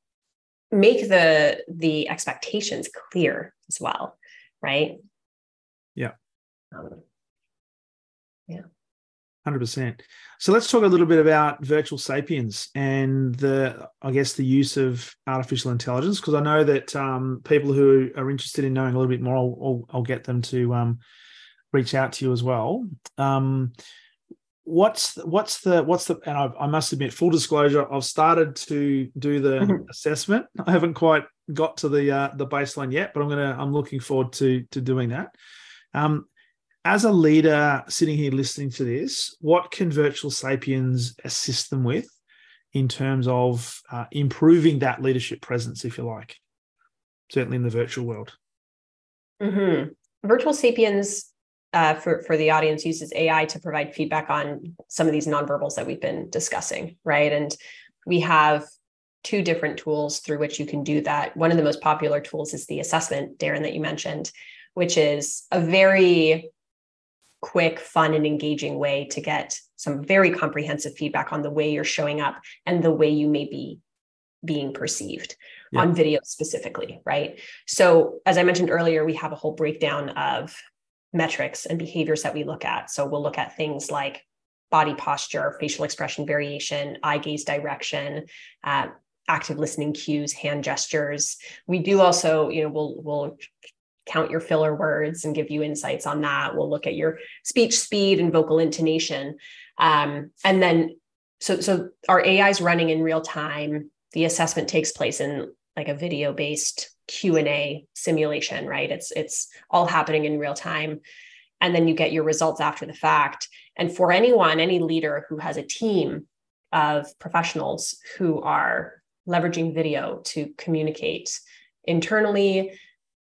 make the the expectations clear as well. Right. Yeah. Um, yeah. 100%. So let's talk a little bit about virtual sapiens and the, I guess, the use of artificial intelligence, because I know that um, people who are interested in knowing a little bit more, I'll, I'll, get them to um, reach out to you as well. Um, what's what's the what's the and I, I, must admit full disclosure i've started to do the mm-hmm. assessment i haven't quite got to the uh, the baseline yet but i'm gonna i'm looking forward to to doing that um, as a leader sitting here listening to this, what can Virtual Sapiens assist them with in terms of uh, improving that leadership presence, if you like, certainly in the virtual world? Mm-hmm. Virtual Sapiens, uh, for, for the audience, uses AI to provide feedback on some of these nonverbals that we've been discussing, right? And we have two different tools through which you can do that. One of the most popular tools is the assessment, Darren, that you mentioned, which is a very quick, fun, and engaging way to get some very comprehensive feedback on the way you're showing up and the way you may be being perceived yeah. on video specifically, right? So, as I mentioned earlier, we have a whole breakdown of metrics and behaviors that we look at. So, we'll look at things like body posture, facial expression variation, eye gaze direction, uh, active listening cues, hand gestures. We do also, you know, we'll we'll count your filler words and give you insights on that. We'll look at your speech speed and vocal intonation. Um, and then, so, so our AI is running in real time. The assessment takes place in like a video based Q&A simulation, right? It's, it's all happening in real time. And then you get your results after the fact. And for anyone, any leader who has a team of professionals who are leveraging video to communicate internally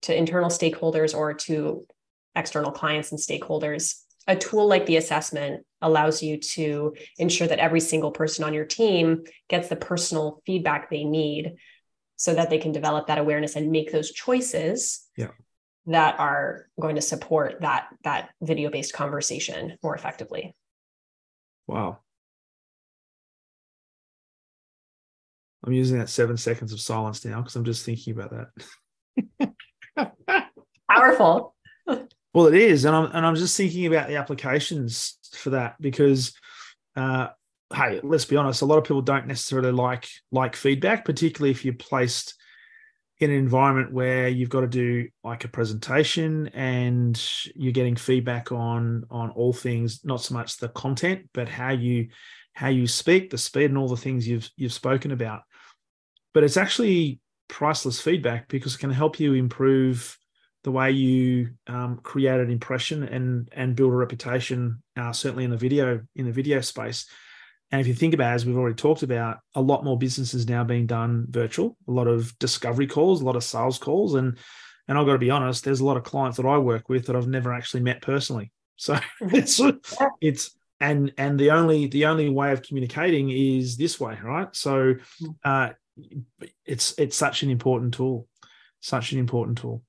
to internal stakeholders or to external clients and stakeholders. A tool like the assessment allows you to ensure that every single person on your team gets the personal feedback they need so that they can develop that awareness and make those choices yeah. that are going to support that that video based conversation more effectively. Wow. I'm using that seven seconds of silence now because I'm just thinking about that. Powerful. well, it is, and I'm and I'm just thinking about the applications for that because, uh, hey, let's be honest, a lot of people don't necessarily like like feedback, particularly if you're placed in an environment where you've got to do like a presentation and you're getting feedback on on all things, not so much the content, but how you how you speak, the speed, and all the things you've you've spoken about. But it's actually priceless feedback because it can help you improve the way you um, create an impression and and build a reputation, uh, certainly in the video in the video space. And if you think about, it, as we've already talked about, a lot more businesses now being done virtual, a lot of discovery calls, a lot of sales calls, and and I've got to be honest, there's a lot of clients that I work with that I've never actually met personally. So it's it's and and the only the only way of communicating is this way, right? So hmm. uh, it's it's such an important tool, such an important tool.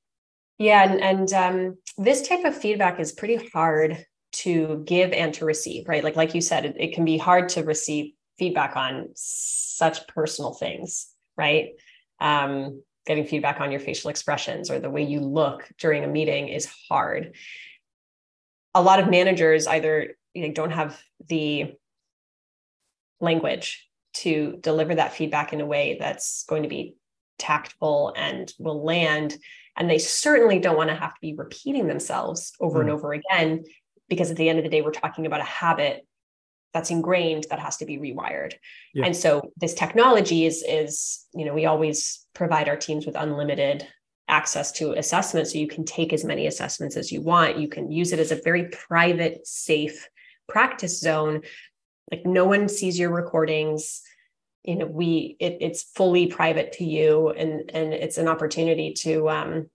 Yeah, and, and um, this type of feedback is pretty hard to give and to receive, right? Like like you said, it, it can be hard to receive feedback on such personal things, right? Um, getting feedback on your facial expressions or the way you look during a meeting is hard. A lot of managers either you know, don't have the language to deliver that feedback in a way that's going to be tactful and will land and they certainly don't want to have to be repeating themselves over mm. and over again, because at the end of the day, we're talking about a habit that's ingrained that has to be rewired. Yeah. And so this technology is, is, you know, we always provide our teams with unlimited access to assessments. So you can take as many assessments as you want. You can use it as a very private, safe practice zone like no one sees your recordings. You know we it, it's fully private to you and and it's an opportunity to um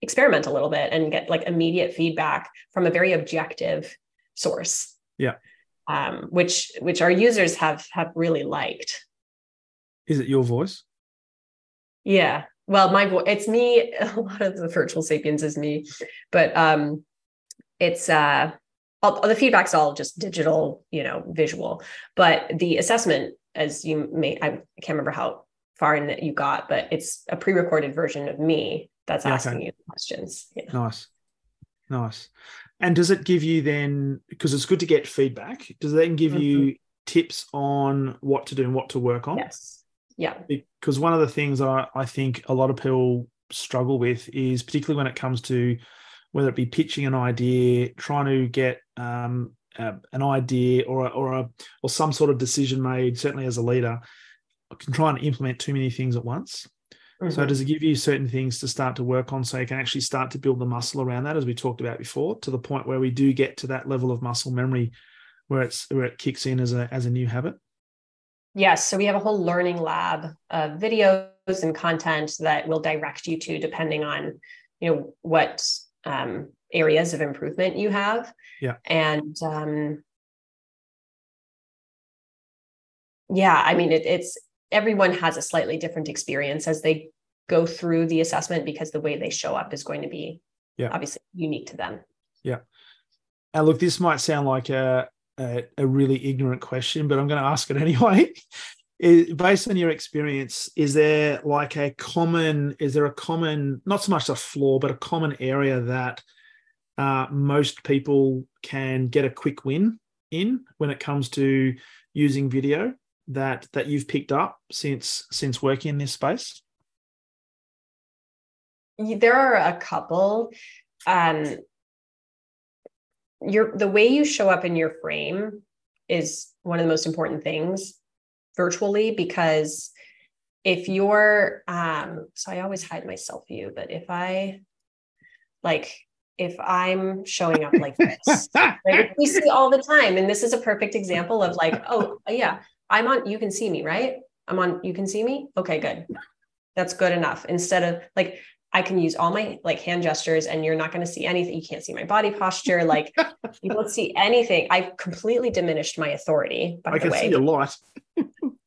experiment a little bit and get like immediate feedback from a very objective source. Yeah. Um which which our users have have really liked. Is it your voice? Yeah. Well my voice it's me a lot of the virtual sapiens is me but um it's uh all, the feedback's all just digital you know visual. But the assessment as you may i can't remember how far in that you got but it's a pre-recorded version of me that's yeah, asking okay. you questions. Yeah. nice. Nice. And does it give you then because it's good to get feedback does it then give mm-hmm. you tips on what to do and what to work on? Yes. Yeah. Because one of the things I, I think a lot of people struggle with is particularly when it comes to whether it be pitching an idea, trying to get um, uh, an idea or a, or a or some sort of decision made. Certainly, as a leader, I can try and implement too many things at once. Mm-hmm. So, does it give you certain things to start to work on, so you can actually start to build the muscle around that, as we talked about before, to the point where we do get to that level of muscle memory, where it's where it kicks in as a as a new habit. Yes. So we have a whole learning lab of videos and content that will direct you to depending on, you know, what um, areas of improvement you have. Yeah. And um, yeah, I mean, it, it's everyone has a slightly different experience as they go through the assessment because the way they show up is going to be yeah. obviously unique to them. Yeah. And look, this might sound like a, a, a really ignorant question, but I'm going to ask it anyway. is, based on your experience, is there like a common, is there a common, not so much a flaw, but a common area that uh, most people can get a quick win in when it comes to using video that that you've picked up since since working in this space? There are a couple. Um, your the way you show up in your frame is one of the most important things virtually because if you're um so i always hide my view but if i like if i'm showing up like this like we see all the time and this is a perfect example of like oh yeah i'm on you can see me right i'm on you can see me okay good that's good enough instead of like I can use all my like hand gestures and you're not going to see anything. You can't see my body posture. Like you don't see anything. I've completely diminished my authority. By I the way. see a lot.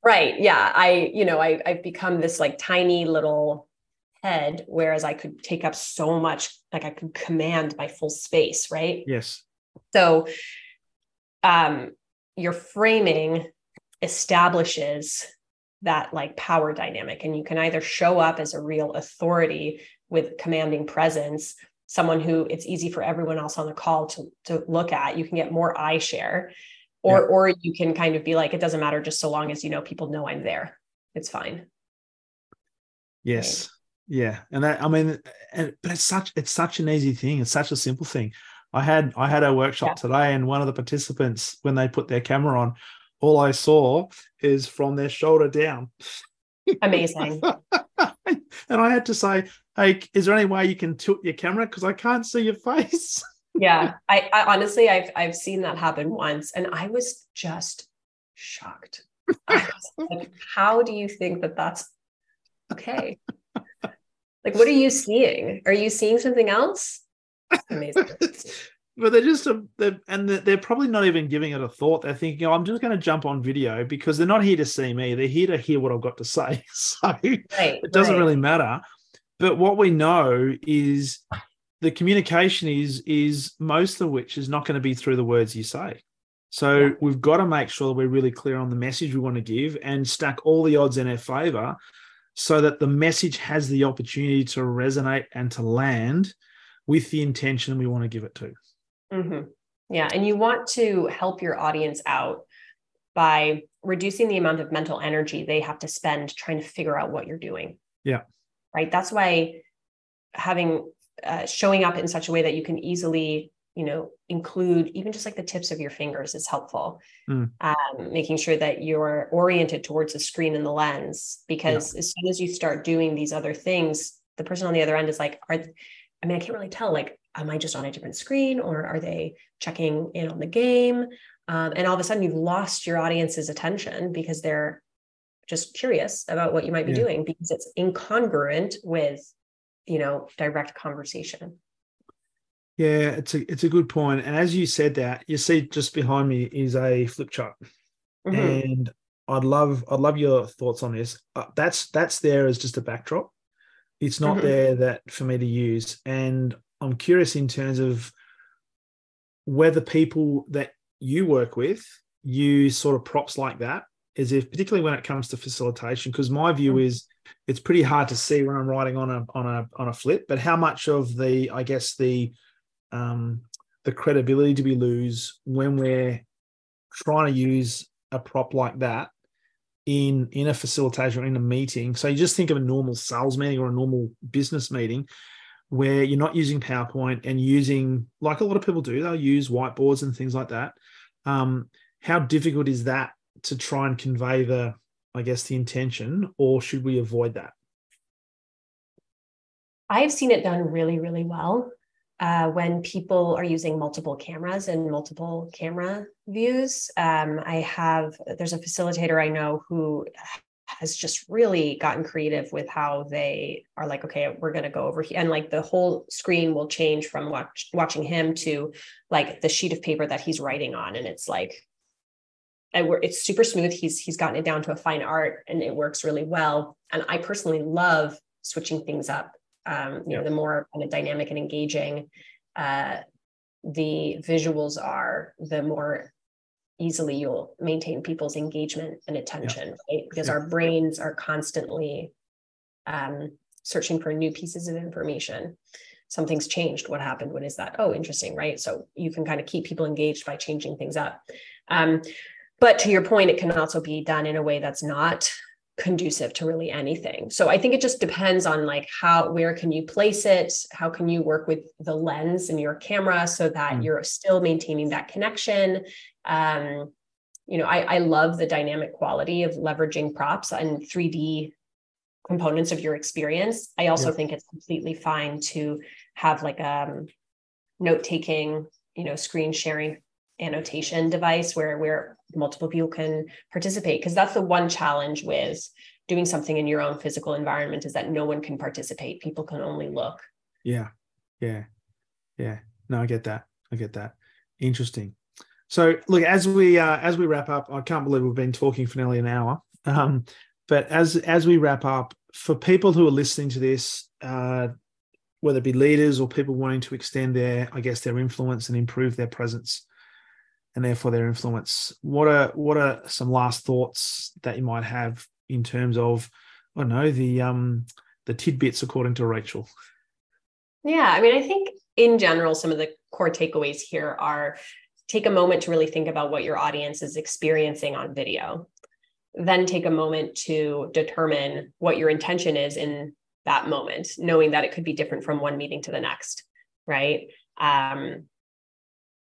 right. Yeah. I, you know, I, I've become this like tiny little head, whereas I could take up so much, like I could command my full space. Right. Yes. So um your framing establishes that like power dynamic and you can either show up as a real authority with commanding presence someone who it's easy for everyone else on the call to, to look at you can get more eye share or yeah. or you can kind of be like it doesn't matter just so long as you know people know i'm there it's fine yes. Yeah and that i mean and, but it's such it's such an easy thing it's such a simple thing i had i had a workshop yeah. today and one of the participants when they put their camera on all I saw is from their shoulder down. Amazing. and I had to say, hey, is there any way you can tilt your camera? Because I can't see your face. yeah. I, I, honestly I've I've seen that happen once and I was just shocked. Was like, how do you think that that's okay? Like what are you seeing? Are you seeing something else? Amazing but they're just a, they're, and they're probably not even giving it a thought. They're thinking, oh, I'm just going to jump on video because they're not here to see me. They're here to hear what I've got to say. So right, it doesn't right. really matter. But what we know is the communication is is most of which is not going to be through the words you say. So yeah. we've got to make sure that we're really clear on the message we want to give and stack all the odds in our favor so that the message has the opportunity to resonate and to land with the intention we want to give it to. Mm-hmm. Yeah. And you want to help your audience out by reducing the amount of mental energy they have to spend trying to figure out what you're doing. Yeah. Right. That's why having uh, showing up in such a way that you can easily you know include even just like the tips of your fingers is helpful mm. um, making sure that you're oriented towards the screen and the lens because yeah. as soon as you start doing these other things the person on the other end is like are i mean i can't really tell like am I just on a different screen or are they checking in on the game? Um, and all of a sudden, you've lost your audience's attention because they're just curious about what you might be yeah. doing because it's incongruent with, you know, direct conversation. Yeah, it's a it's a good point. And as you said that, you see just behind me is a flip chart, mm-hmm. and I'd love I'd love your thoughts on this. Uh, that's that's there as just a backdrop. It's not mm-hmm. there that for me to use, and I'm curious in terms of whether people that you work with use sort of props like that, as if particularly when it comes to facilitation, because my view mm-hmm. is it's pretty hard to see when I'm writing on a on a on a flip, but how much of the I guess the um, the credibility do we lose when we're trying to use a prop like that in in a facilitation or in a meeting. So you just think of a normal sales meeting or a normal business meeting where you're not using powerpoint and using like a lot of people do they'll use whiteboards and things like that. Um, how difficult is that to try and convey the i guess the intention or should we avoid that? I've seen it done really really well uh, when people are using multiple cameras and multiple camera views. Um, I have, there's a facilitator I know who has just really gotten creative with how they are like, okay, we're going to go over here. And like the whole screen will change from watch, watching him to like the sheet of paper that he's writing on. And it's like, it's super smooth. He's he's gotten it down to a fine art, and it works really well. And I personally love switching things up um, you know, the more kind of dynamic and engaging uh, the visuals are, the more easily you'll maintain people's engagement and attention, yeah. right? Because yeah. our brains are constantly um, searching for new pieces of information. Something's changed. What happened? What is that? Oh, interesting, right? So you can kind of keep people engaged by changing things up. Um, but to your point, it can also be done in a way that's not conducive to really anything so i think it just depends on like how where can you place it how can you work with the lens in your camera so that mm. you're still maintaining that connection um, you know I, I love the dynamic quality of leveraging props and 3d components of your experience i also yeah. think it's completely fine to have like a um, note taking you know screen sharing annotation device where where multiple people can participate because that's the one challenge with doing something in your own physical environment is that no one can participate. People can only look. Yeah. Yeah. Yeah. No i get that. I get that. Interesting. So look as we uh, as we wrap up i can't believe we've been talking for nearly an hour. Um, but as as we wrap up for people who are listening to this uh, whether it be leaders or people wanting to extend their i guess their influence and improve their presence and therefore their influence. What are what are some last thoughts that you might have in terms of I don't know the um the tidbits according to Rachel? Yeah, I mean, I think in general, some of the core takeaways here are take a moment to really think about what your audience is experiencing on video. Then take a moment to determine what your intention is in that moment, knowing that it could be different from one meeting to the next, right? Um,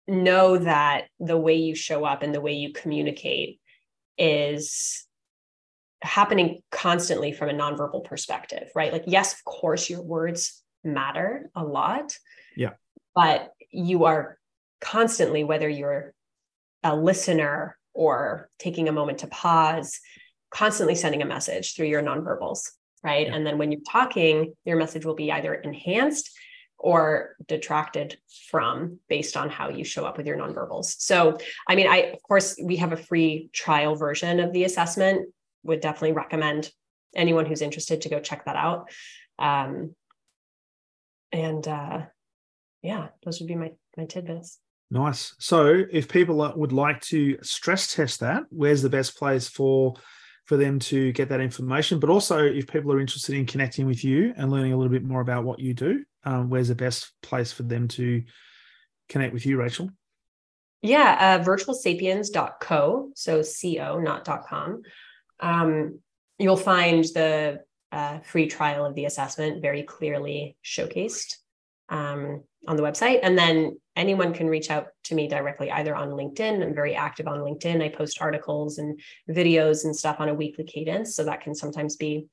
know that the way you show up and the way you communicate is happening constantly from a nonverbal perspective, right? Like, yes, of course, your words matter a lot. Yeah. But you are constantly, whether you're a listener or taking a moment to pause, constantly sending a message through your nonverbals, right? Yeah. And then when you're talking, your message will be either enhanced or detracted from based on how you show up with your nonverbals. So, I mean, I, of course, we have a free trial version of the assessment, would definitely recommend anyone who's interested to go check that out. Um, and uh, yeah, those would be my, my tidbits. Nice. So, if people would like to stress test that, where's the best place for for them to get that information? But also, if people are interested in connecting with you and learning a little bit more about what you do, um, where's the best place for them to connect with you, Rachel? Yeah, uh, virtualsapiens.co, so co, not .com. Um, you'll find the uh, free trial of the assessment very clearly showcased um, on the website. And then anyone can reach out to me directly, either on LinkedIn. I'm very active on LinkedIn. I post articles and videos and stuff on a weekly cadence. So that can sometimes be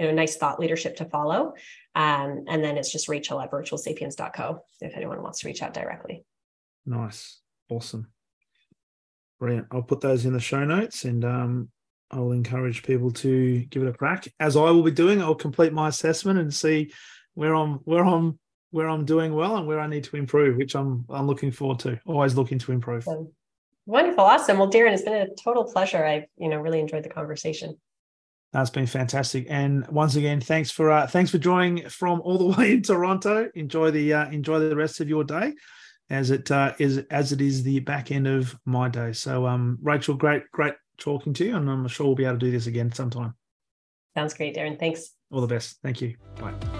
you know, nice thought leadership to follow. Um, and then it's just Rachel at virtualsapiens.co if anyone wants to reach out directly. Nice. Awesome. Brilliant. I'll put those in the show notes and um, I'll encourage people to give it a crack. As I will be doing, I'll complete my assessment and see where I'm where I'm where I'm doing well and where I need to improve, which I'm I'm looking forward to. Always looking to improve. Wonderful, awesome. Well, Darren, it's been a total pleasure. I've you know really enjoyed the conversation. That's been fantastic, and once again, thanks for uh, thanks for joining from all the way in Toronto. Enjoy the uh, enjoy the rest of your day, as it uh, is as it is the back end of my day. So, um, Rachel, great great talking to you, and I'm sure we'll be able to do this again sometime. Sounds great, Darren. Thanks. All the best. Thank you. Bye.